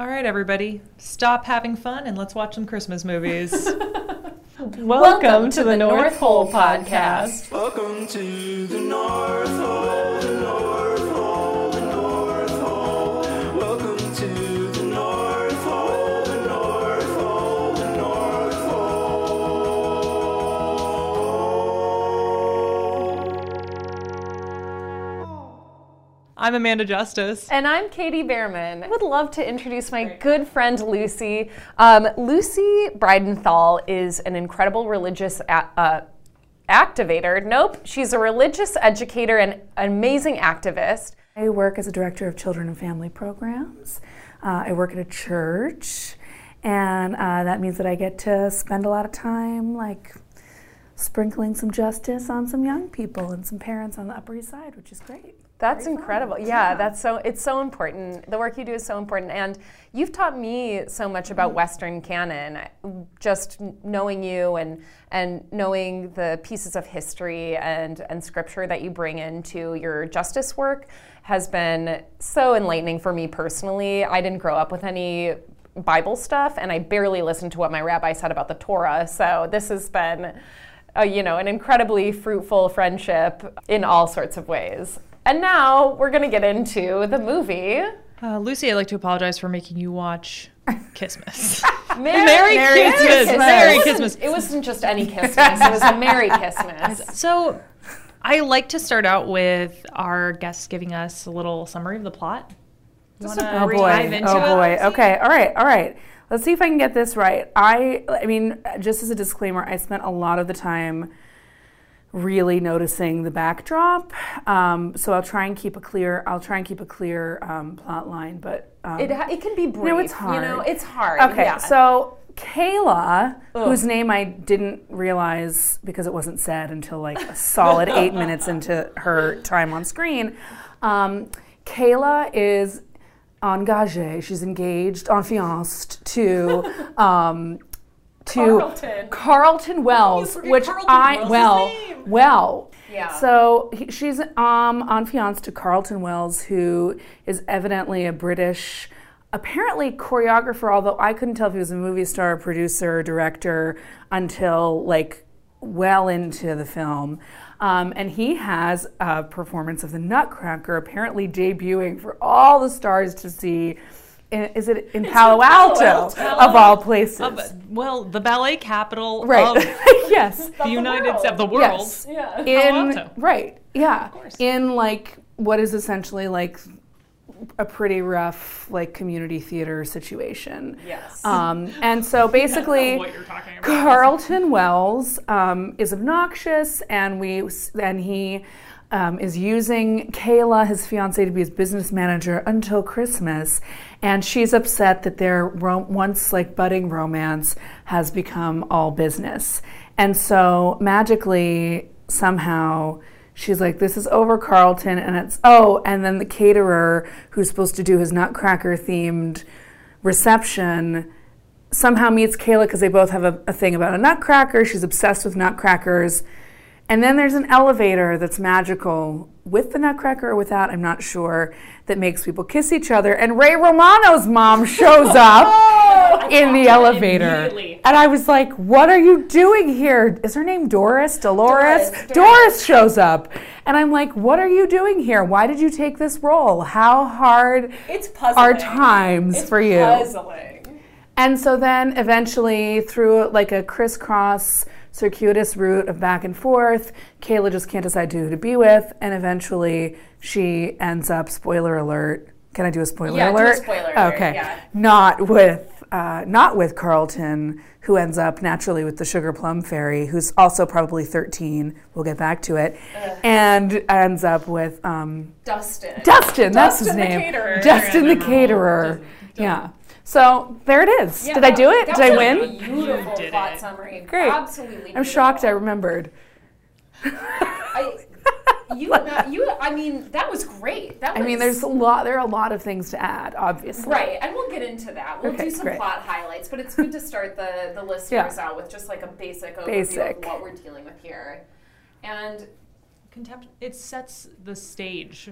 All right, everybody, stop having fun and let's watch some Christmas movies. Welcome, to, the, North Hole podcast. Welcome to the North Hole, I'm Amanda Justice. And I'm Katie Behrman. I would love to introduce my good friend Lucy. Um, Lucy Breidenthal is an incredible religious a- uh, activator. Nope, she's a religious educator and amazing activist. I work as a director of children and family programs. Uh, I work at a church, and uh, that means that I get to spend a lot of time like sprinkling some justice on some young people and some parents on the Upper East Side, which is great. That's Very incredible. Yeah, that's so it's so important. The work you do is so important and you've taught me so much about western canon just knowing you and and knowing the pieces of history and and scripture that you bring into your justice work has been so enlightening for me personally. I didn't grow up with any Bible stuff and I barely listened to what my rabbi said about the Torah. So this has been uh, you know, an incredibly fruitful friendship in all sorts of ways. And now we're going to get into the movie. Uh, Lucy, I'd like to apologize for making you watch Christmas. Merry, Merry Christmas. Christmas. It Merry wasn't- Christmas. It wasn't just any Christmas. It was a Merry Christmas. so, I like to start out with our guests giving us a little summary of the plot. You Just a Oh boy! into Oh it? boy! Okay, all right, all right. Let's see if I can get this right. I, I mean, just as a disclaimer, I spent a lot of the time really noticing the backdrop. Um, so I'll try and keep a clear. I'll try and keep a clear um, plot line, but um, It, ha- it can be brief. know, it's You know, hard. it's hard. Okay, yeah. so Kayla, whose name I didn't realize because it wasn't said until like a solid eight minutes into her time on screen, um, Kayla is engagée. She's engaged, enfianced to. To Carlton. Carlton Wells, which Carlton I Wells' well, well. Yeah. So he, she's um, enfianced to Carlton Wells, who is evidently a British, apparently choreographer. Although I couldn't tell if he was a movie star, producer, director until like well into the film. Um, and he has a performance of the Nutcracker, apparently debuting for all the stars to see. In, is it in Palo Alto, of all places? Of- well, the ballet capital right. of yes. the United States, of the world. Yes. yeah. In Alto. right, yeah, course. in like what is essentially like a pretty rough like community theater situation. Yes. Um, and so basically, what you're talking about. Carlton Wells um, is obnoxious, and we and he um, is using Kayla, his fiancee, to be his business manager until Christmas, and she's upset that their ro- once like budding romance has become all business, and so magically somehow. She's like, this is over, Carlton, and it's oh, and then the caterer who's supposed to do his Nutcracker themed reception somehow meets Kayla because they both have a, a thing about a nutcracker. She's obsessed with nutcrackers. And then there's an elevator that's magical with the nutcracker or without, I'm not sure, that makes people kiss each other. And Ray Romano's mom shows up in the elevator. And I was like, what are you doing here? Is her name Doris? Dolores? Doris, Doris, Doris. shows up. And I'm like, what are you doing here? Why did you take this role? How hard it's puzzling. are times It's for you? puzzling. And so then eventually, through like a crisscross, circuitous route of back and forth, Kayla just can't decide who to be with. And eventually, she ends up, spoiler alert. Can I do a spoiler Yeah, do a alert? spoiler alert, Okay. yeah. Not with. Uh, not with Carlton, who ends up naturally with the Sugar Plum Fairy, who's also probably 13. We'll get back to it. And ends up with um, Dustin. Dustin, that's his Dustin the name. caterer. Justin the caterer. Yeah. So there it is. Yeah, Did I do it? that Did I was a win? Beautiful You did plot it. summary. Great. Absolutely. I'm shocked I remembered. I, you, you, I mean, that was great. That I mean, there's a lot. There are a lot of things to add, obviously. right, and we'll get into that. We'll Okay, do some great. plot highlights, but it's good to start the the listeners out with just like a basic overview Basic. of what we're dealing with here. And Contempt- it sets the stage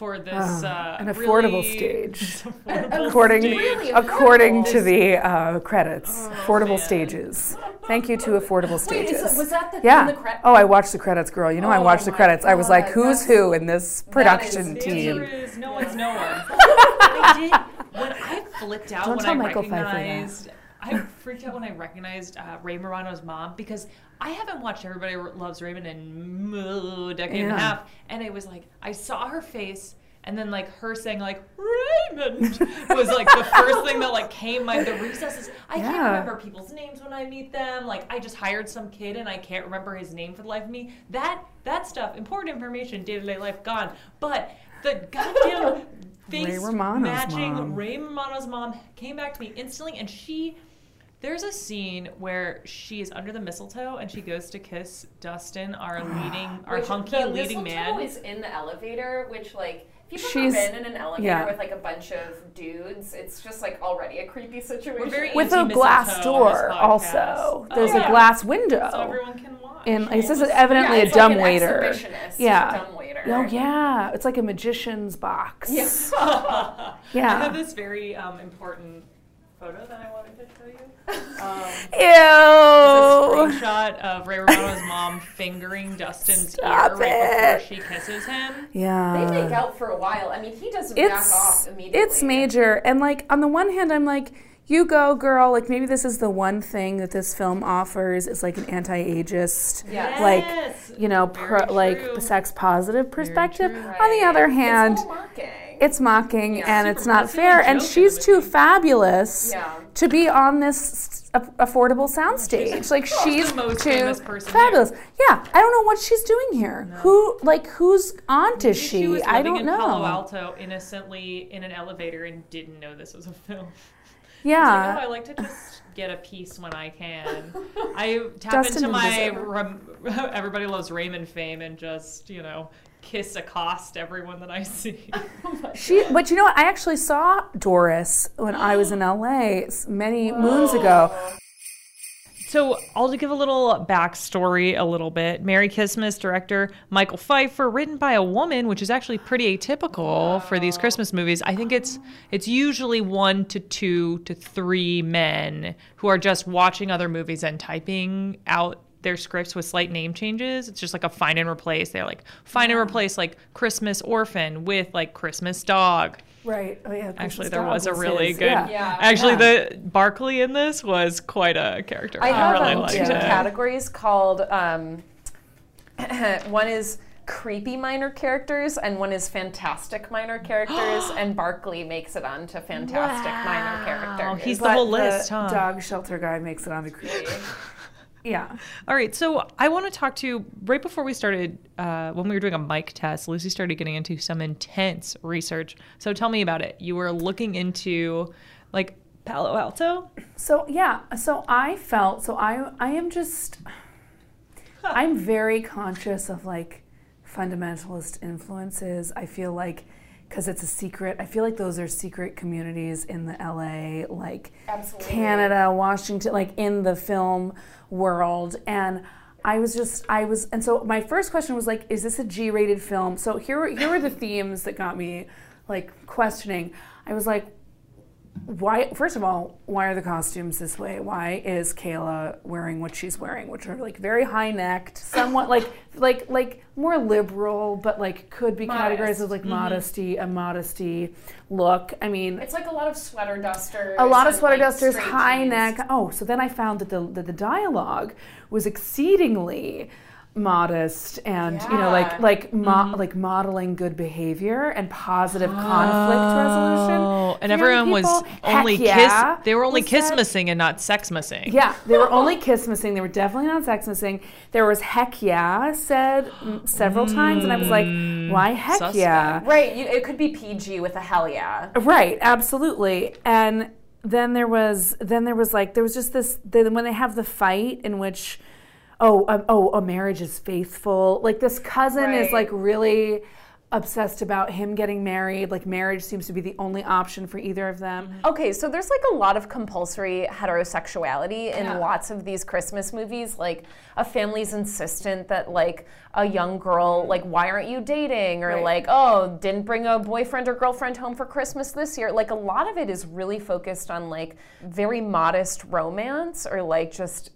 for this uh, an affordable really- stage. affordable according stage. Really according affordable. to the uh, credits, affordable man. stages. Thank you to affordable Wait, stages. is, was that the yeah. the credits? oh, I watched the credits, girl. You know I Oh watched the my credits. I was like, who's that's- who in this production is team? is no one's no one. I did when I flipped out Don't when tell I Michael Feifer that. recognized. I freaked out when I recognized uh, Ray Romano's mom because I haven't watched Everybody Loves Raymond in a decade and a half, and it was like I saw her face. And then, like her saying, like Raymond was like the first thing that like came. My the recesses. I can't remember people's names when I meet them. Like I just hired some kid and I can't remember his name for the life of me. That that stuff, important information, day to day life gone. But the goddamn face Romano's matching mom. Ray Romano's mom came back to me instantly, and she. There's a scene where she is under the mistletoe and she goes to kiss Dustin, our leading, our Which hunky the leading mistletoe man. is in the elevator, which like if you've She's- ever been in an elevator yeah. with like a bunch of dudes, it's just like already a creepy situation. very With a glass door, podcast. also. Oh, There's yeah. a glass window. so everyone can watch. and We'll this is just- evidently Yeah, a it's dumb like an waiter. exhibitionist Yeah. dumb waiter. Oh yeah, it's like a magician's box. Yes. I Yeah. have this very um, important photo that I wanted to show you. Um, Ew. It's a screenshot of Ray Romano's mom fingering Dustin's Stop ear right it. before she kisses him. Yeah. They make out for a while. I mean, he doesn't back off immediately. it's major and like on the one hand i'm like you go girl like maybe this is the one thing that this film offers is like an anti-ageist Yes. like you know pro, like sex positive perspective true. on the other hand all mocking. It's mocking Yeah. and it's not that's the only fair and she's too fabulous Yeah. to be on this affordable soundstage. Like she's the most too famous person fabulous. Yeah i don't know what she's doing here. Who like who's aunt is she, She? I don't in know. Palo Alto innocently in an elevator and didn't know this was a film. yeah. Like, oh, I like to just get a piece when I can. I tap Dustin into my rem- everybody loves Raymond fame and just you know kiss accost everyone that I see. She, but you know what? I actually saw Doris when I was in LA s- many moons ago. So, I'll give a little backstory a little bit. Merry Kissmas director Michael Feifer, written by a woman, which is actually pretty atypical for these Christmas movies. I think it's it's usually one to two to three men who are just watching other movies and typing out their scripts with slight name changes. It's just like a find and replace. They're like find and replace like Christmas orphan with like Christmas dog. Right. Oh yeah. Actually, there was a really good. Yeah. Actually, Yeah. the Barkley in this was quite a character. I have really um, liked two it. categories called um, one is creepy minor characters and one is fantastic minor characters and Barkley makes it onto fantastic minor characters. he's the But whole list, the huh? dog shelter guy makes it on the creepy. yeah. All right, so I want to talk to you right before we started, uh, when we were doing a mic test. Lucy started getting into some intense research. So tell me about it. You were looking into like Palo Alto. So yeah. So I felt. So I. I am just. I'm very conscious of like fundamentalist influences. I feel like because it's a secret. I feel like those are secret communities in the LA, like Absolutely. Canada, Washington, like in the film world. And I was just, I was, and so my first question was like, is this a G-rated film? So here, here were the themes that got me like questioning. I was like, why first of all why are the costumes this way why is kayla wearing what she's wearing which are like very high necked somewhat like like like more liberal but like could be categorized as like mm-hmm. modesty a modesty look i mean It's like a lot of sweater dusters. a lot of sweater like, dusters high jeans. neck oh so then i found that the that the dialogue was exceedingly modest and you know like like mo- Mm-hmm. like modeling good behavior and positive conflict resolution Oh, and for young everyone was people. only Heck yeah, kiss. They were only was kiss missing and not sex missing. Yeah, they were only kiss missing. They were definitely not sex missing. There was heck yeah said mm, several times, and I was like, why heck suspect. yeah? Right, you, it could be PG with a hell yeah. Right, absolutely. And then there was then there was like there was just this then when they have the fight in which oh um, oh a marriage is faithful like this cousin is like really obsessed about him getting married. Like marriage seems to be the only option for either of them. Okay, so there's like a lot of compulsory heterosexuality in Yeah. lots of these Christmas movies. Like a family's insistent that like a young girl, like why aren't you dating? Or Right. like, oh, didn't bring a boyfriend or girlfriend home for Christmas this year. Like a lot of it is really focused on like very modest romance or like just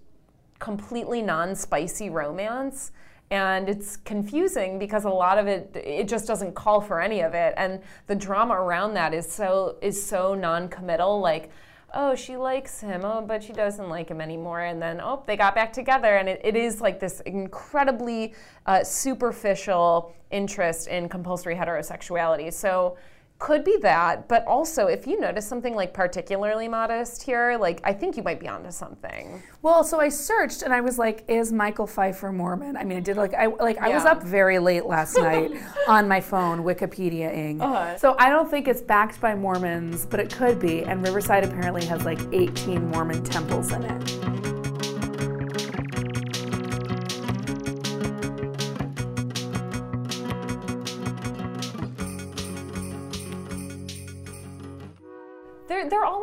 completely non-spicy romance and it's confusing because a lot of it it just doesn't call for any of it and the drama around that is so is so non-committal like oh she likes him oh but she doesn't like him anymore and then oh they got back together and it, it is like this incredibly uh, superficial interest in compulsory heterosexuality. So could be that but also if you notice something like particularly modest here like i think you might be onto something Well, so I searched and I was like, is Michael Feifer Mormon? I mean, I did like I like I was up very late last night on my phone Wikipedia-ing. Uh-huh. So I don't think it's backed by Mormons, but it could be. And Riverside apparently has like 18 Mormon temples in it.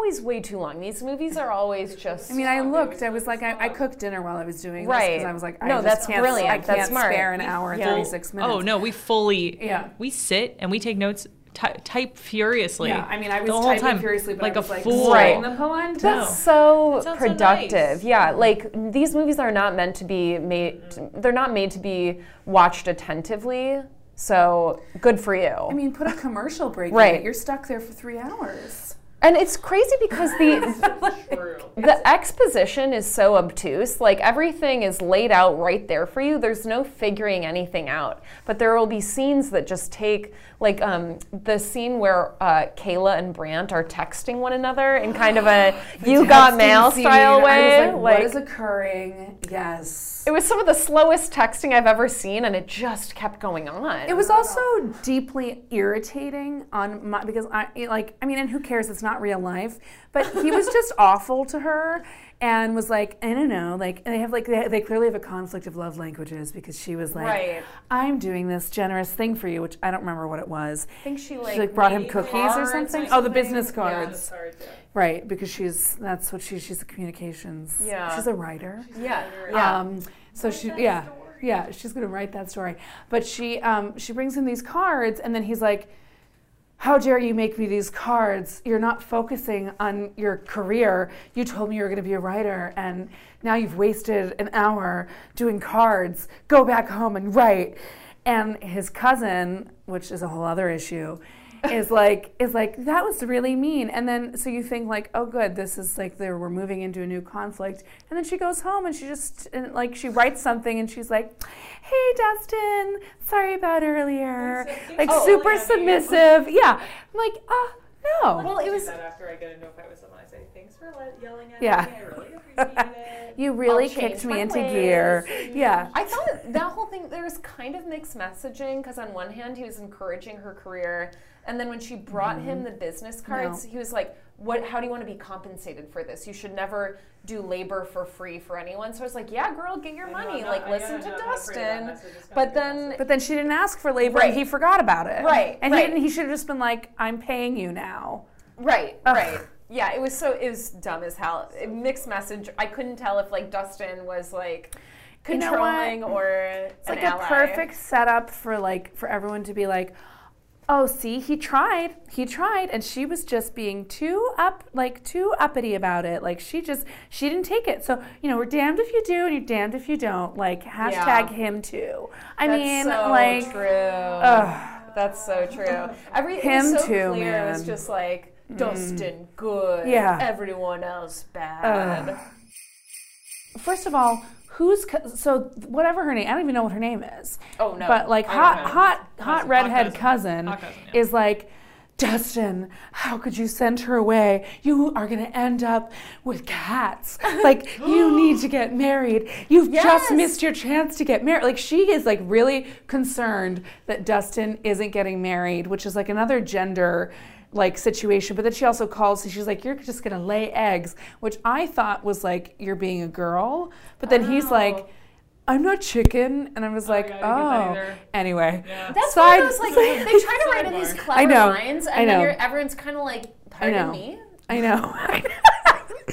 Always way too long. These movies are always just. I mean, I looked. I was like, I, I cooked dinner while I was doing this Right. because I was like, I No, just that's can't, brilliant. I can't That's smart. spare an hour and Yeah. 36 minutes. Oh no, we fully Yeah. We sit and we take notes, ty- type furiously. Yeah, I mean, I was the whole typing time furiously, but like I was a like, fool. Right. the polenta. That's so That sounds so productive. nice. Yeah, like these movies are not meant to be made. They're not made to be watched attentively. So good for you. I mean, put a commercial break Right. in it. You're stuck there for three hours. And it's crazy because the the exposition is so obtuse. Like everything is laid out right there for you. There's no figuring anything out. But there will be scenes that just take like um, the scene where uh, Kayla and Brant are texting one another in kind of a "you got mail" scene, style way. Was like, what is occurring? Yes. it was some of the slowest texting I've ever seen, and it just kept going on. It was also deeply irritating on my because I like I mean and who cares it's not real life but he was just awful to her and was like I don't know like and they have like they, they clearly have a conflict of love languages because she was like Right. I'm doing this generous thing for you which I don't remember what it was I think she like, she like brought him cookies or something or oh the something. business Yeah. cards right because she's that's what she she's a communications Yeah. she's a writer Yeah, yeah. um, so she, yeah, yeah, she's gonna write that story. But she, um, she brings him these cards, and then he's like, "How dare you make me these cards? You're not focusing on your career. You told me you were gonna be a writer, and now you've wasted an hour doing cards. Go back home and write." And his cousin, which is a whole other issue, is like is like that was really mean. And then so you think like oh good this is like they're we're moving into a new conflict. And then she goes home and she just and like she writes something and she's like hey dustin sorry about earlier. Like Oh, super submissive. Yeah. I'm like ah no. Well, it was after I get a note if I was someone, I say thanks for yelling at Yeah. me. I really appreciate it. you really I'll kicked me into ways. gear. Yeah. I thought that, that whole thing there was kind of mixed messaging because on one hand he was encouraging her career, and then when she brought him mm-hmm. the business cards, he was like, "What? How do you want to be compensated for this? You should never do labor for free for anyone." So I was like, "Yeah, girl, get your money. like, listen to Dustin." But then, but then she didn't ask for labor Right. and he forgot about it Right, and he right. didn't he should have just been like i'm paying you now right, right. Yeah, it was so it was dumb as hell. It- Mixed message. I couldn't tell if like Dustin was like You know controlling or It's an like ally. a perfect setup for like for everyone to be like, oh, see, he tried, he tried, and she was just being too up, like too uppity about it. Like she just she didn't take it. So you know, we're damned if you do, and you're damned if you don't. Like hashtag Yeah. him too. I That's mean, so like. true. That's so true. Every it Him was so too, clear. It was just like mm. Dustin good, Yeah. everyone else bad. First of all, who's so whatever her name? I don't even know what her name is. Oh, no. But like hot, hot, hot redhead cousin, cousin. Hot cousin, yeah. is like. Dustin, how could you send her away? You are going to end up with cats. Like, you need to get married. You've Yes. just missed your chance to get married. Like, she is like really concerned that Dustin isn't getting married, which is like another gender like situation. But then she also calls, and she's like, You're just going to lay eggs, which I thought was like, You're being a girl. But then he's oh. like, I'm not chicken. And I was oh like, yeah, I didn't get that oh. either. Anyway. That's Side- one of those like they try to write in these clever I know, lines, and I then know. you're, everyone's kind of like, I "Pardon know. me." I know.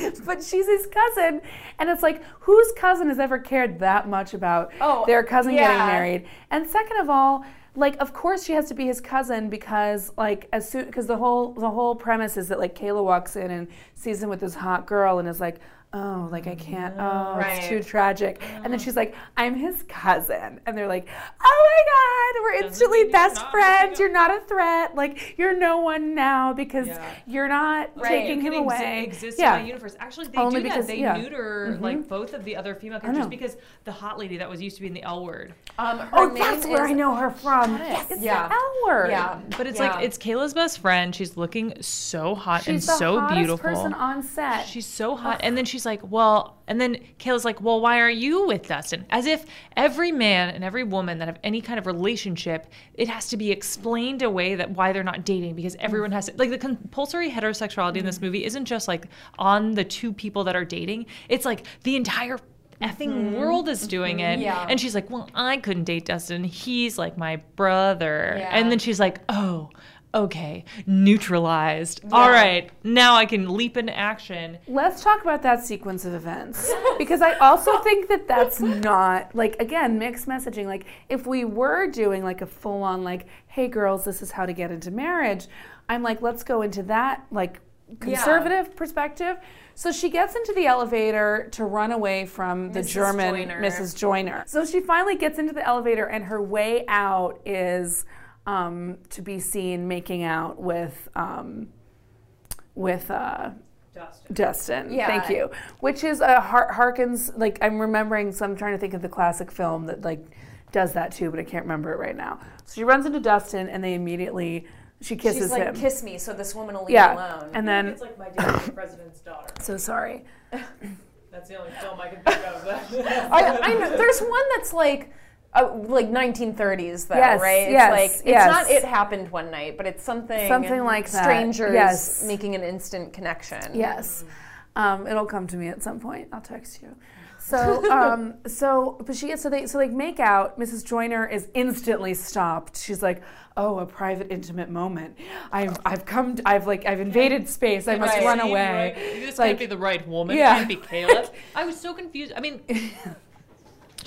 but she's his cousin. And it's like, whose cousin has ever cared that much about Oh, their cousin yeah. getting married? And second of all, like of course she has to be his cousin because like as soon because the whole the whole premise is that like Kayla walks in and sees him with this hot girl and is like oh like I can't oh Right. it's too tragic and then she's like I'm his cousin and they're like oh my god we're instantly best friends you're not a threat like you're no one now because Yeah. you're not Right. taking can him exi- away exist yeah in my universe. Actually, they Only do because- that. They yeah. neuter like both of the other female characters because the hot lady that was used to be in the L word. Um, her Oh, name that's where I know her from. Yes, it's Yeah. the L word. Yeah, But it's Yeah. like it's Kayla's best friend. She's looking so hot She's and the so hottest beautiful. person on set. She's so hot. And then she's like, well, and then Kayla's like, well, why aren't you with Dustin? As if every man and every woman that have any kind of relationship, it has to be explained away that why they're not dating because everyone has to, like the compulsory heterosexuality in this mm-hmm. movie isn't just like on the two people that are dating. It's like the entire effing mm-hmm. world is doing mm-hmm. it. Yeah. And she's like, well, I couldn't date Dustin. He's like my brother. Yeah. And then she's like, oh, okay, neutralized. All right, now I can leap into action. Let's talk about that sequence of events because I also think that that's not like again mixed messaging. Like if we were doing like a full on like, hey girls, this is how to get into marriage. I'm like, let's go into that like conservative perspective. So she gets into the elevator to run away from the Mrs. German Joyner. Mrs. Joyner. So she finally gets into the elevator, and her way out is um, to be seen making out with um, with uh, Dustin. Yeah. Thank you. Which is a har- harkens like I'm remembering. So I'm trying to think of the classic film that like does that too, but I can't remember it right now. So she runs into Dustin, and they immediately she kisses She's like, him. "Kiss me," so this woman will leave yeah, alone. and then it's like my dad, the president's daughter. so sorry. That's the only film I can think of. I, I know, there's one that's like. Uh, like 1930s though, Yes, right? yes, it's like it's yes. not it happened one night, but it's something Something like that, strangers yes. making an instant connection. Yes. Um, it'll come to me at some point. I'll text you. So, um, so, but she gets so they so they make out. Mrs. Joyner is instantly stopped. She's like, "Oh, a private, intimate moment. I've I've come. To, I've like I've invaded space. I must Right. run away." This Like- can't be the right woman. Yeah. Can't be Caleb. I was so confused. I mean,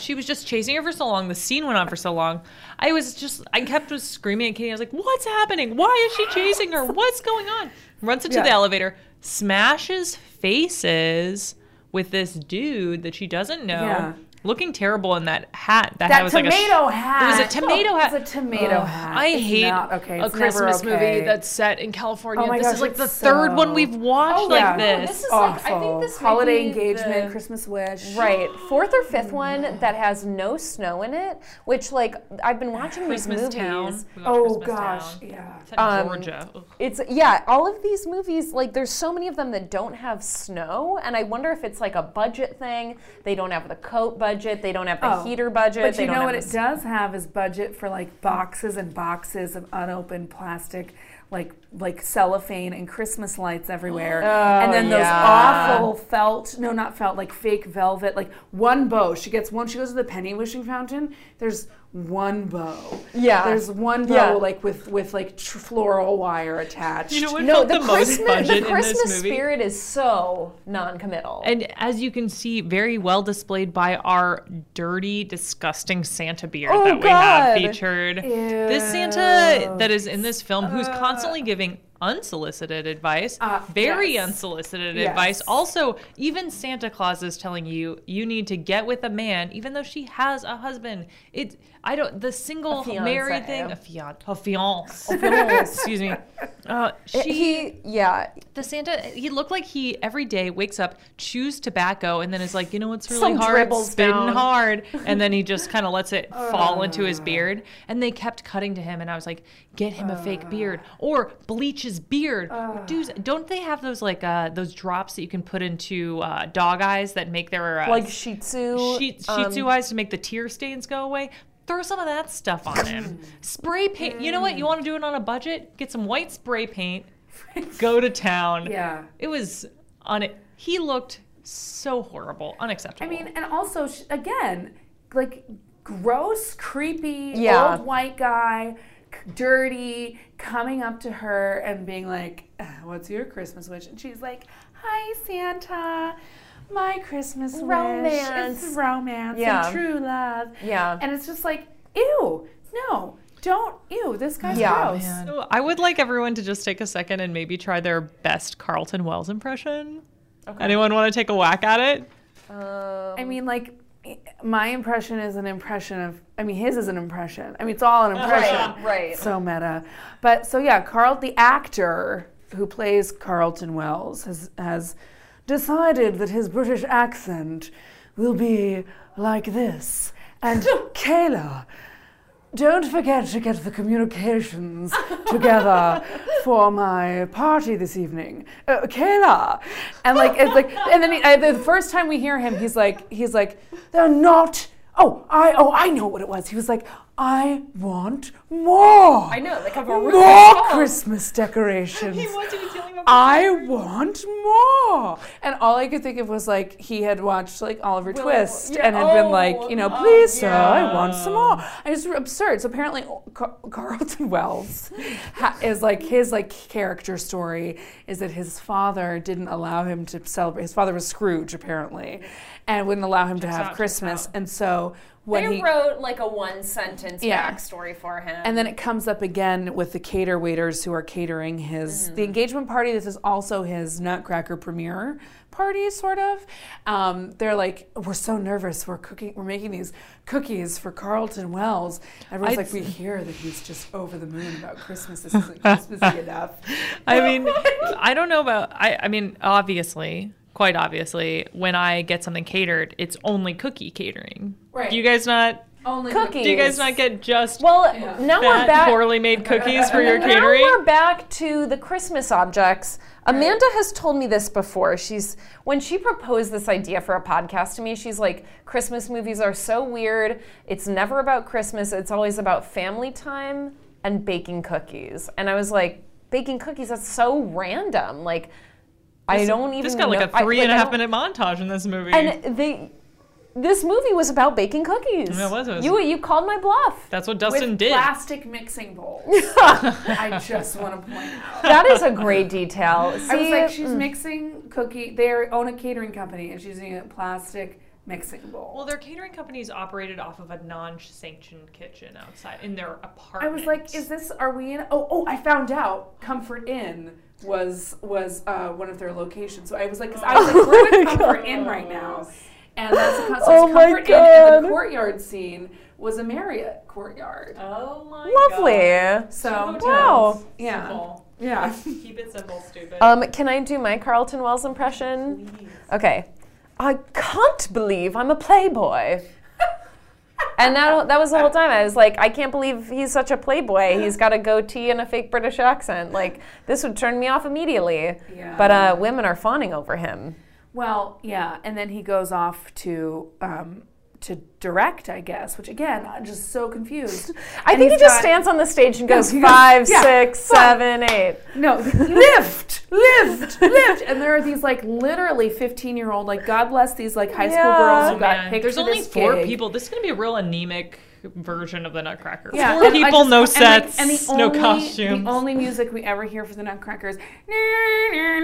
she was just chasing her for so long. The scene went on for so long. I was just, I kept just screaming at Katie. I was like, "What's happening? Why is she chasing her? What's going on?" Runs into the elevator, smashes faces with this dude that she doesn't know. Yeah. Looking terrible in that hat. That, That hat was like a tomato hat. It was a tomato hat. It's a tomato Ugh, hat. I It's hate not okay. a Christmas okay. movie that's set in California. Oh my this gosh, is like the it's third one we've watched Oh, like yeah. this. This is awful. like I think this holiday engagement, the- Christmas wish. Right, fourth or fifth one that has no snow in it, which like I've been watching Christmas these movies. Town. Oh Christmas gosh, Town. yeah. It's in Um, Georgia. Ugh. It's yeah, all of these movies like there's so many of them that don't have snow, and I wonder if it's like a budget thing. They don't have the coat budget, they don't have the Oh, heater budget. But they you know what it s- does have is budget for like boxes and boxes of unopened plastic, like like cellophane and Christmas lights everywhere, oh, and then those Oh, yeah. awful felt no not felt like fake velvet like one bow. She gets one. She goes to the penny wishing fountain. There's one bow. Yeah. There's one bow Yeah. like with with like tr- floral wire attached. You know what No, felt the, the, most Christmas budget the in Christmas this movie? spirit is so non-committal. And as you can see, very well displayed by our dirty, disgusting Santa beard Oh, that we have God. featured. This Santa that is in this film, who's constantly giving unsolicited advice, Uh, very yes. unsolicited Yes. advice. Also, even Santa Claus is telling you you need to get with a man, even though she has a husband. It, I don't, the single fiancé. married thing, a fiance, a fiance, excuse me. Uh, she, he yeah, the Santa, he looked like he every day wakes up, chews tobacco, and then is like, you know what's really Some hard? dribbles Spitting down. hard. And then he just kind of lets it fall into his beard. And they kept cutting to him, and I was like, get him a fake beard or bleach his beard. Dudes, don't they have those like uh, those drops that you can put into uh, dog eyes that make their uh, like Shih Tzu. Shih, Shih um, Tzu eyes to make the tear stains go away. Throw some of that stuff on him. Spray paint. You know what? You want to do it on a budget? Get some white spray paint. Go to town. Yeah. It was on it. He looked so horrible, unacceptable. I mean, and also sh- again, like gross, creepy Yeah. old white guy, c- dirty, coming up to her and being like, "Uh, "What's your Christmas wish?" And she's like, "Hi, Santa." My Christmas Romance. wish is romance Yeah. and true love. Yeah. And it's just like, ew, no, don't, ew, this guy's Yeah. gross. So I would like everyone to just take a second and maybe try their best Carlton Wells impression. Okay. Anyone want to take a whack at it? Um, I mean, like, my impression is an impression of, I mean, his is an impression. I mean, it's all an impression. Right, right. So meta. But so, yeah, Carl, the actor who plays Carlton Wells, has, has decided that his British accent will be like this. And Kayla, don't forget to get the communications together for my party this evening, uh, Kayla. And like, it's like, and then he, uh, the first time we hear him, he's like, he's like, they're not. Oh, I oh I know what it was. He was like, I want more. I know, like I've a more Christmas decorations. I want more. And all I could think of was like he had watched like Oliver Twist yeah, and had been like, oh, you know, oh, please, sir, I want some more. And it's absurd. So apparently, Car- Carlton Wells ha- is like his like character story is that his father didn't allow him to celebrate. His father was Scrooge apparently, and wouldn't allow him to have Christmas. And so when They he wrote like a one sentence Yeah. backstory for him. and then it comes up again with the cater waiters who are catering his the engagement party. This is also his Nutcracker premiere party, sort of. Um, they're like, we're so nervous. We're cooking. We're making these cookies for Carlton Wells. Everyone's I- like, we hear that he's just over the moon about Christmas. This isn't Christmassy enough. I mean, I don't know about. I, I mean, obviously, quite obviously, when I get something catered, it's only cookie catering. Right. Do you guys not? Only Cookies. Do you guys not get just well, Yeah. now we're back. poorly made cookies for your now catering? we're back to the Christmas objects. Amanda has told me this before. She's when she proposed this idea for a podcast to me, she's like, Christmas movies are so weird. It's never about Christmas. It's always about family time and baking cookies. And I was like, baking cookies, that's so random. Like I don't even Just got like know- a three I, and a half minute montage in this movie. And they this movie was about baking cookies. Yeah, it was, it was. You you called my bluff. That's what Dustin with did. plastic mixing bowls. I just want to point out. That is a great detail. See, I was like, she's mm. mixing cookie. They own a catering company, and she's using a plastic mixing bowl. Well, their catering company is operated off of a non-sanctioned kitchen outside in their apartment. I was like, "Is this? Are we in?" Oh, oh! I found out. Comfort Inn was was uh, one of their locations. So I was like, because I was like, "We're at Comfort Inn right now," and that's a con- Oh it's my Comfort Inn. And the courtyard scene was a Marriott courtyard. Oh my lovely. So Wow. yeah, yeah. Keep it simple, stupid. Um, can I do my Carlton Wells impression? Okay. I can't believe I'm a playboy. And that, that was the whole time. I was like, I can't believe he's such a playboy. He's got a goatee and a fake British accent. Like, this would turn me off immediately. Yeah. But uh, women are fawning over him. Well, yeah, and then he goes off to um, to direct, I guess. Which again, I'm just so confused. I And think he just got- stands on the stage and goes he goes, five, yeah, six, five. seven, eight. No, lift, lift, lift, and there are these like literally 15 year old like God bless these like high school Yeah. girls Oh, who got oh, man. picked There's for only this four gig. people. This is gonna be a real anemic version of the Nutcracker. Yeah, four people, just- no and, like, sets, and the no costumes. The only music we ever hear for the Nutcracker is. well,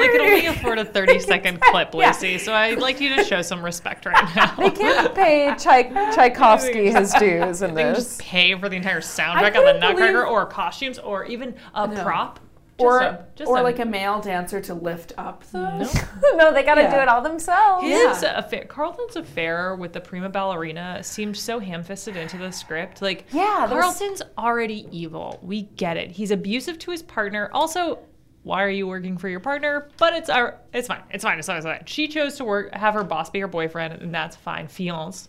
they could only afford a 30 second clip, Yeah. Lucy. So I'd like you to show some respect right now. They can't pay Tchai- Tchaikovsky his dues in They this. just pay for the entire soundtrack of the Nutcracker, believe- or costumes, or even a No. prop. Or a- just or a- like a male dancer to lift up the. No. no, they got to Yeah. do it all themselves. His Yeah. affair, Carlton's affair with the prima ballerina seemed so ham-fisted into the script. Like, Yeah, there was- Carlton's already evil. We get it. He's abusive to his partner. Also, why are you working for your partner? But it's our, it's fine. It's fine. It's fine. It's fine. She chose to work, have her boss be her boyfriend, and that's fine. Fiance.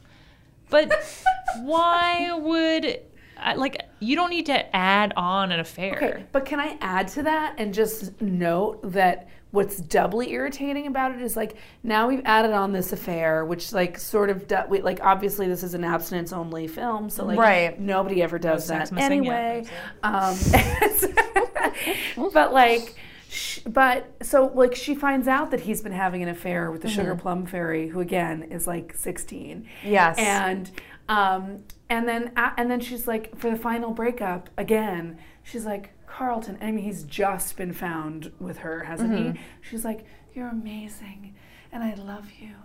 But why would, I- like, you don't need to add on an affair. Okay, but can I add to that and just note that what's doubly irritating about it is like now we've added on this affair, which like sort of do, we, like obviously this is an abstinence only film, so like Right. nobody ever does sex that anyway. Um, but like. but so like she finds out that he's been having an affair with the sugar Mm-hmm. plum fairy, who again is like 16. Yes. And um, and then and then she's like for the final breakup again. She's like Carlton. I mean, he's just been found with her, hasn't Mm-hmm. he? She's like, you're amazing, and I love you,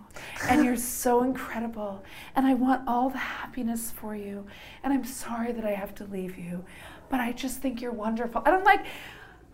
and you're so incredible, and I want all the happiness for you, and I'm sorry that I have to leave you, but I just think you're wonderful. And I'm like.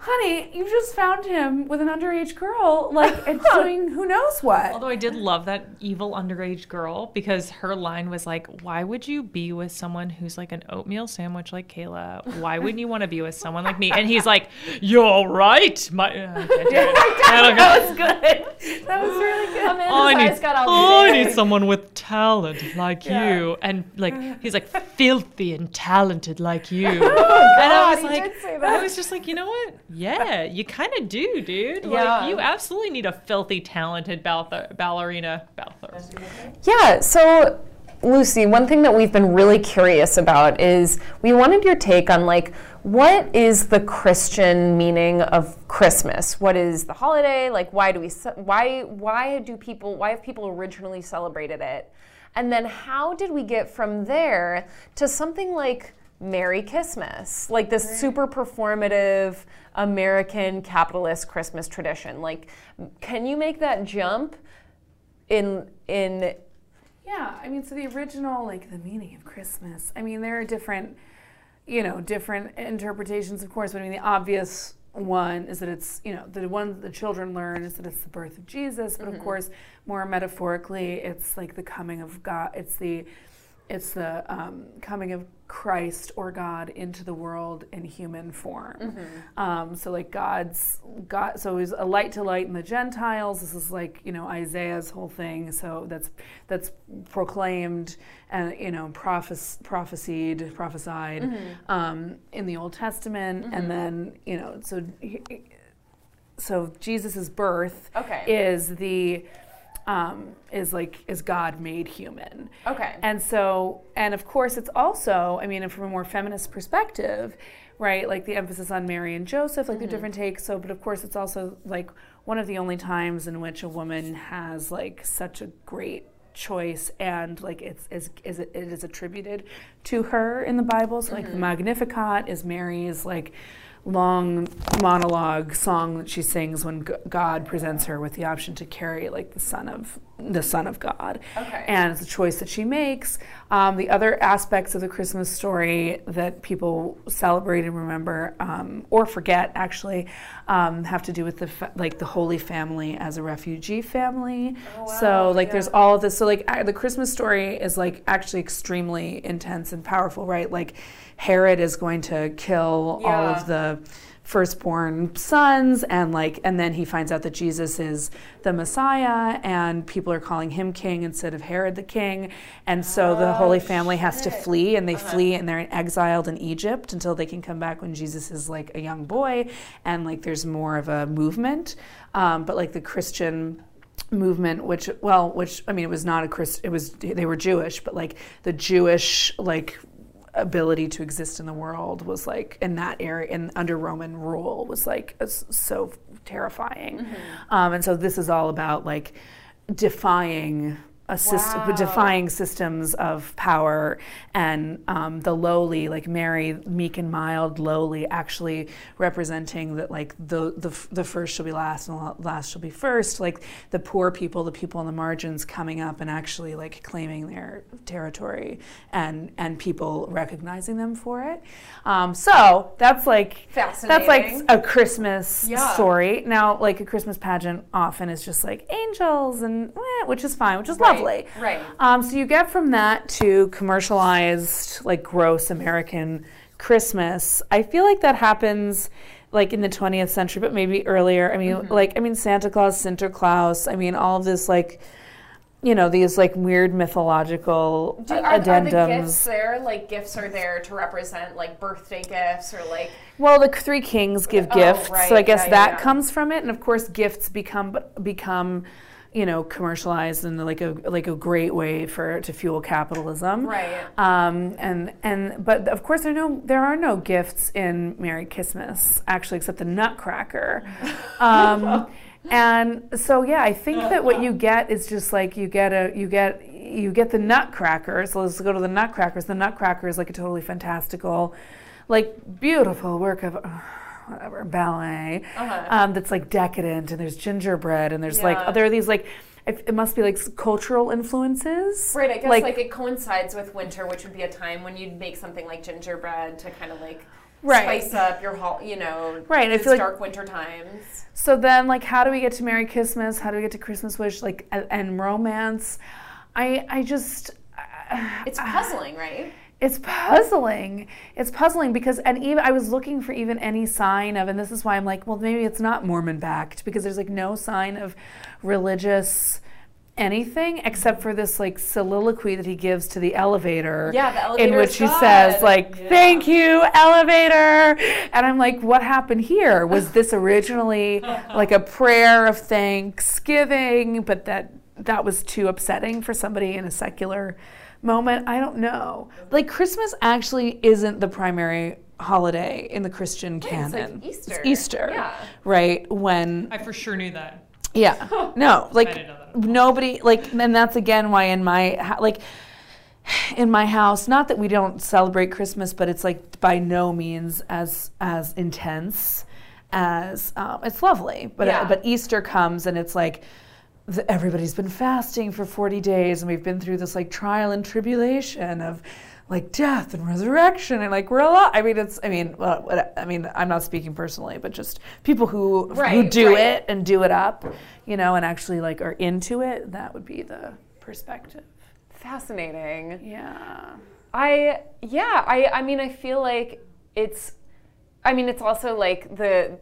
Honey, you just found him with an underage girl, like, and doing who knows what. Although I did love that evil underage girl because her line was like, "Why would you be with someone who's like an oatmeal sandwich like Kayla? Why wouldn't you want to be with someone like me?" And he's like, "You're right, my." Uh, I can't do it. I that was good. That was really good. Oh, Amanda's I need, I need someone with talent like you, and like he's like filthy and talented like you. Oh, and I was like, I was just like, you know what? Yeah, you kind of do, dude. Yeah. Like you absolutely need a filthy talented ball- ballerina. Yeah, so Lucy, one thing that we've been really curious about is we wanted your take on like what is the Christian meaning of Christmas? What is the holiday? Like why do we why why do people why have people originally celebrated it? And then how did we get from there to something like Merry Kissmas, like this super performative American capitalist Christmas tradition? Like, can you make that jump in in Yeah, I mean, so the original, like the meaning of Christmas. I mean, there are different, you know, different interpretations, of course. But I mean, the obvious one is that it's, you know, the one that the children learn is that it's the birth of Jesus. But of mm-hmm. course, more metaphorically, it's like the coming of God. It's the, it's the um, coming of Christ or God into the world in human form. Um, so like God's God. So he's a light to lighten the Gentiles. This is like you know Isaiah's whole thing. So that's that's proclaimed and you know prophes- prophesied prophesied um, in the Old Testament, and then you know so. he- So Jesus's birth Okay. is the um, is like is God made human. Okay. And so, and of course, it's also, I mean, from a more feminist perspective, right? Like the emphasis on Mary and Joseph, like the different takes. So, but of course, it's also like one of the only times in which a woman has like such a great choice and like it's is is it is attributed to her in the Bible. So like the Magnificat is Mary's like long monologue song that she sings when God presents her with the option to carry like the son of the son of God. Okay. And it's a choice that she makes. Um, the other aspects of the Christmas story that people celebrate and remember, um, or forget actually, um, have to do with the fa- like the Holy Family as a refugee family. so like there's all of this. So like the Christmas story is like actually extremely intense and powerful, right? Like Herod is going to kill all of the firstborn sons and like and then he finds out that Jesus is the Messiah and people are calling him king instead of Herod the king. And so the Holy Family has to flee and they flee and they're exiled in Egypt until they can come back when Jesus is like a young boy and like there's more of a movement. Um, but like the Christian movement which well which I mean it was not a Christ it was they were Jewish but like the Jewish like ability to exist in the world was like in that area in under Roman rule was like so terrifying. Um, and so this is all about like defying Wow. defying systems of power and um, the lowly, like Mary, meek and mild, lowly, actually representing that like the, the the first shall be last and the last shall be first. Like the poor people, the people on the margins coming up and actually like claiming their territory and and people recognizing them for it. Um, so that's like that's like a Christmas Yeah. story. Now, like a Christmas pageant often is just like angels and eh, which is fine, which is Right, lovely. right. Um, so you get from that to commercialized, like gross American Christmas. I feel like that happens like in the 20th century, but maybe earlier. I mean, Mm-hmm. like I mean Santa Claus, Sinterklaas. I mean all of this like. You know these like weird mythological Do, are, are the addendums. gifts there? Like gifts are there to represent like birthday gifts or like Well, the three kings give Oh, gifts, right, so I guess yeah, that yeah. comes from it. And of course, gifts become become, you know, commercialized in like a like a great way for to fuel capitalism. Right. Um, and and but of course there are no there are no gifts in Merry Kissmas actually except the Nutcracker. Um, and so yeah, I think that what you get is just like you get a you get you get the Nutcracker. So let's go to the Nutcrackers. The Nutcracker is like a totally fantastical, like beautiful work of. Whatever ballet um, that's like decadent, and there's gingerbread, and there's Uh-huh. Yeah. like there are these like it it must be like cultural influences, Right, I guess like, it coincides with winter, which would be a time when you'd make something like gingerbread to kind of like Right. spice up your hol- you know, Right, I It's feel like- dark winter times. So then, like, how do we get to Merry Kissmas? How do we get to Christmas Wish? Like, and, and romance? I, I just, It's puzzling, right? It's puzzling. It's puzzling because, and even I was looking for even any sign of, and this is why I'm like, well, maybe it's not Mormon backed because there's like no sign of religious anything except for this like soliloquy that he gives to the elevator Yeah, the in which he says like Yeah. thank you elevator and i'm like what happened here was this originally like a prayer of thanksgiving but that that was too upsetting for somebody in a secular moment i don't know like christmas actually isn't the primary holiday in the christian canon. it's like canon Easter. it's easter Yeah. right when I for sure knew that. yeah. No, like didn't know that. nobody like and that's again why in my like in my house, not that we don't celebrate Christmas, but it's like by no means as as intense as um, it's lovely. But Yeah. but Easter comes and it's like th- everybody's been fasting for 40 days and we've been through this like trial and tribulation of like death and resurrection and like we're alive. I mean, it's. I mean, well, I mean, I'm not speaking personally, but just people who who do right. it and do it up, you know, and actually like are into it. That would be the perspective. Fascinating. Yeah. I yeah, I I mean I feel like it's I mean it's also like the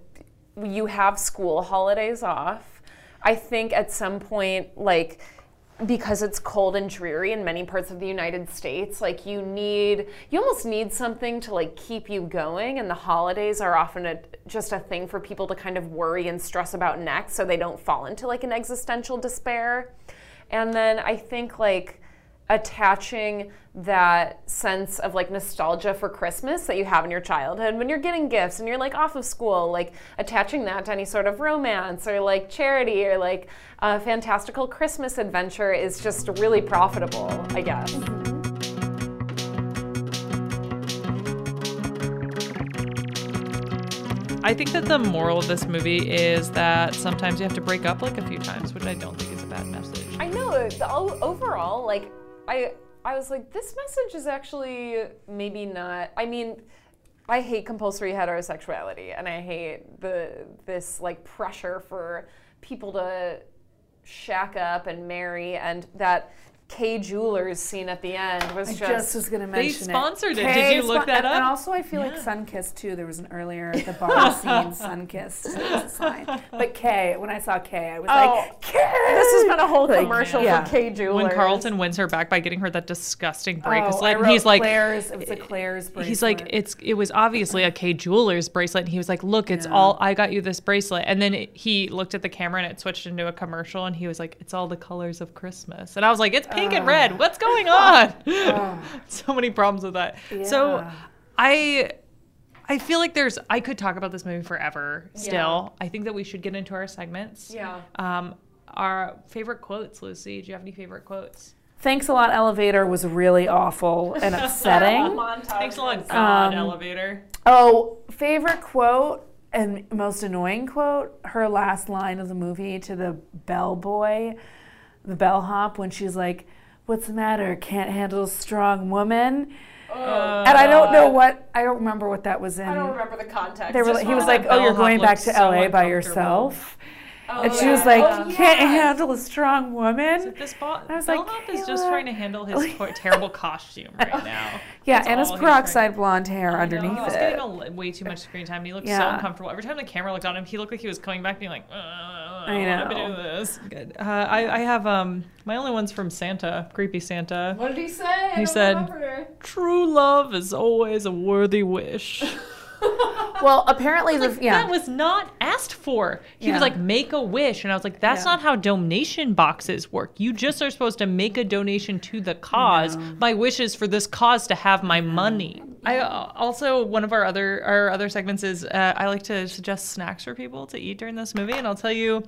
you have school holidays off. I think at some point like because it's cold and dreary in many parts of the United States, like you need, you almost need something to like keep you going. And the holidays are often a, just a thing for people to kind of worry and stress about next so they don't fall into like an existential despair. And then I think like, attaching that sense of like nostalgia for Christmas that you have in your childhood when you're getting gifts and you're like off of school, like attaching that to any sort of romance or like charity or like a fantastical Christmas adventure is just really profitable, I guess. I think that the moral of this movie is that sometimes you have to break up like a few times, which I don't think is a bad message. I know. The, overall, like I, I was like, this message is actually maybe not. I mean, I hate compulsory heterosexuality, and I hate the this like pressure for people to shack up and marry, and that Kay Jewelers scene at the end was I just. just was going to mention They mention sponsored it. Kay Did you look spon- that and, And also, I feel like Sunkissed too. There was an earlier the bar scene Sunkissed. There was a sign, but Kay. When I saw Kay, I was Oh, like, Kay. this has been a whole Like, commercial yeah. for Kay Jewelers. when Carlton wins her back by getting her that disgusting Oh, bracelet, I and he's like, Claire's. It was a eh, Claire's bracelet. he's like, it's it was obviously a Kay Jewelers bracelet, and he was like, look, it's Yeah. all I got you this bracelet, and then it, he looked at the camera and it switched into a commercial, and he was like, it's all the colors of Christmas, and I was like, it's pink and red, what's going on? so many problems with that. So I. I feel like there's. I could talk about this movie forever. Still, I think that we should get into our segments. Yeah. Um, our favorite quotes, Lucy. Do you have any favorite quotes? Thanks a lot, elevator was really awful and upsetting. Thanks a lot, God Um, Elevator. oh, favorite quote and most annoying quote: her last line of the movie to the bellboy, the bellhop, when she's like, "What's the matter? Can't handle a strong woman." Oh, and I don't know what I don't remember what that was in. I don't remember the context. They were. He was like, "Oh, you're going back to so LA by yourself," Oh, and she yeah. was like, Oh, "Can't yeah. handle a strong woman." This bo- I was like, bellhop is just trying to handle his co- terrible costume right now. Yeah, That's and his all he's peroxide blonde hair trying- underneath he was it. getting a, way too much screen time. and He looked so uncomfortable. Every time the camera looked on him, he looked like he was coming back, being like, uh, "I, I to know. do this." Good. Uh, I, I have um my only one's from Santa, creepy Santa. What did he say? He said- remember. True love is always a worthy wish. Well, apparently the yeah. That was not asked for. He Yeah. was like, make a wish. And I was like, that's Yeah. not how donation boxes work. You just are supposed to make a donation to the cause. My wish is for this cause to have my money. I uh, also, one of our other our other segments is uh, I like to suggest snacks for people to eat during this movie. And I'll tell you,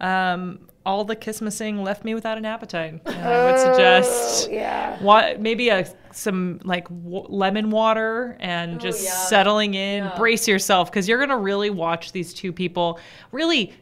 um, all the Christmasing left me without an appetite. And I would suggest Oh, yeah. what maybe a some like w- lemon water and just yeah. settling in brace yourself because you're gonna really watch these two people really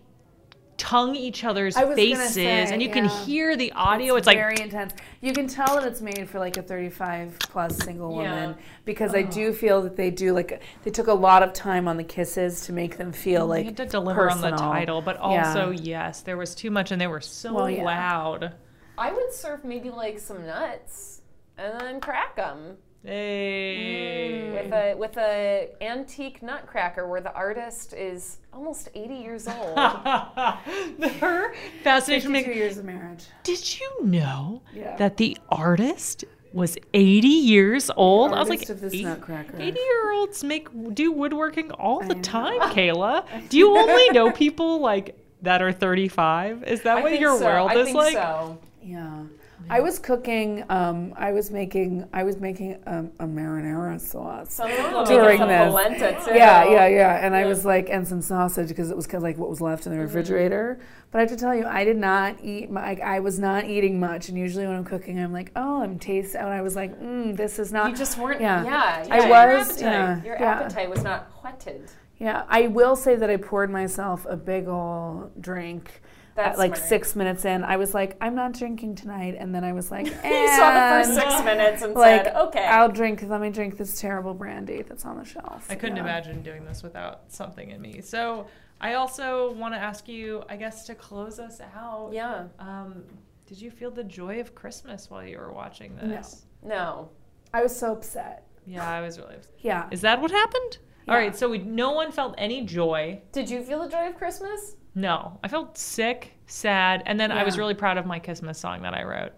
tongue each other's I was gonna faces say, and you can hear the audio it's, like very intense. You can tell that it's made for like a 35 plus single Yeah. woman because I oh. do feel that they do like they took a lot of time on the kisses to make them feel like they like had to deliver on the title but Yeah. also yes there was too much and they were so Well, yeah. loud I would serve maybe like some nuts and then crack them hey with a with a antique nutcracker where the artist is almost 80 years old. her fascination 52 make- years of marriage. did you know Yeah. that the artist was 80 years old i was like Artist of this 80 nutcracker. 80 year olds make do woodworking all the know. time kayla do you only know people like that are 35 is that I what your so. world I is think like so. Yeah. I was cooking. Um, I was making. I was making um, a marinara sauce. During this. Yeah, yeah, yeah. And I was like, and some sausage because it was kind of like what was left in the refrigerator. But I have to tell you, I did not eat. My, I was not eating much. And usually when I'm cooking, I'm like, oh, I'm taste. And I was like, mm, this is not. You just weren't. Yeah. Yeah, yeah. I your was, appetite- yeah, Your yeah. appetite was not whetted. Yeah, I will say that I poured myself a big ol' drink. That's at like smart. six minutes in, I was like, I'm not drinking tonight. And then I was like, You saw the first six minutes and like, said, "Okay." I'll drink. Let me drink this terrible brandy that's on the shelf. i couldn't Yeah. imagine doing this without something in me so i also want to ask you i guess to close us out yeah. um, did you feel the joy of christmas while you were watching this No. I was so upset. yeah i was really upset. Yeah. is that what happened all Yeah. right so we no one felt any joy Did you feel the joy of Christmas? No, I felt sick, sad, and then I was really proud of my Christmas song that I wrote.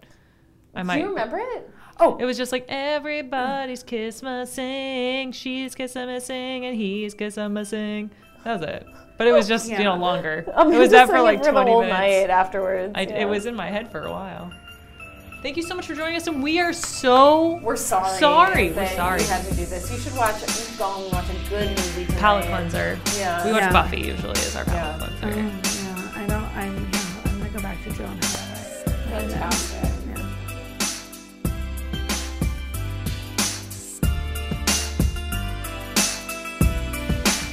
I Do might. you remember it? Oh, It was just like everybody's Christmasing, she's Christmasing, and he's Christmasing. That was it. But it was just you know longer. I'm it was that for like for twenty whole minutes. night afterwards. I, yeah. It was in my head for a while. Thank you so much for joining us, and we are so We're sorry. Sorry, we're sorry. We had to do this. You should watch it. You've gone and watch a good movie. Tonight. palate cleanser. Yeah. We watch Yeah. Buffy usually as our palate Yeah. cleanser. Um, yeah. I don't. I'm. Yeah, I'm gonna go back to Joan. Fantastic. Yeah.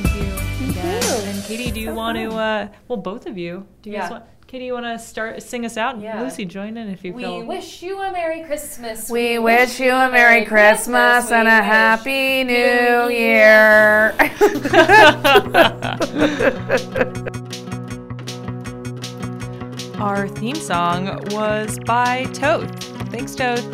Thank you. again. And Katie, do you want to? Uh, well, both of you. Do you guys want? Katie, you want to start sing us out? Yeah. Lucy, join in if you We feel. We wish you a Merry Christmas. We wish you a Merry Christmas and a Happy New New Year. Our theme song was by Toth. Thanks, Toth.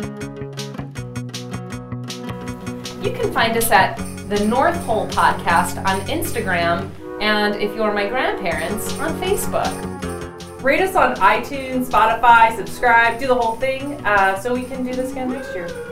You can find us at the North Hole Podcast on Instagram, and if you're my grandparents, on Facebook. Rate us on iTunes, Spotify, subscribe, do the whole thing uh, so we can do this again next year.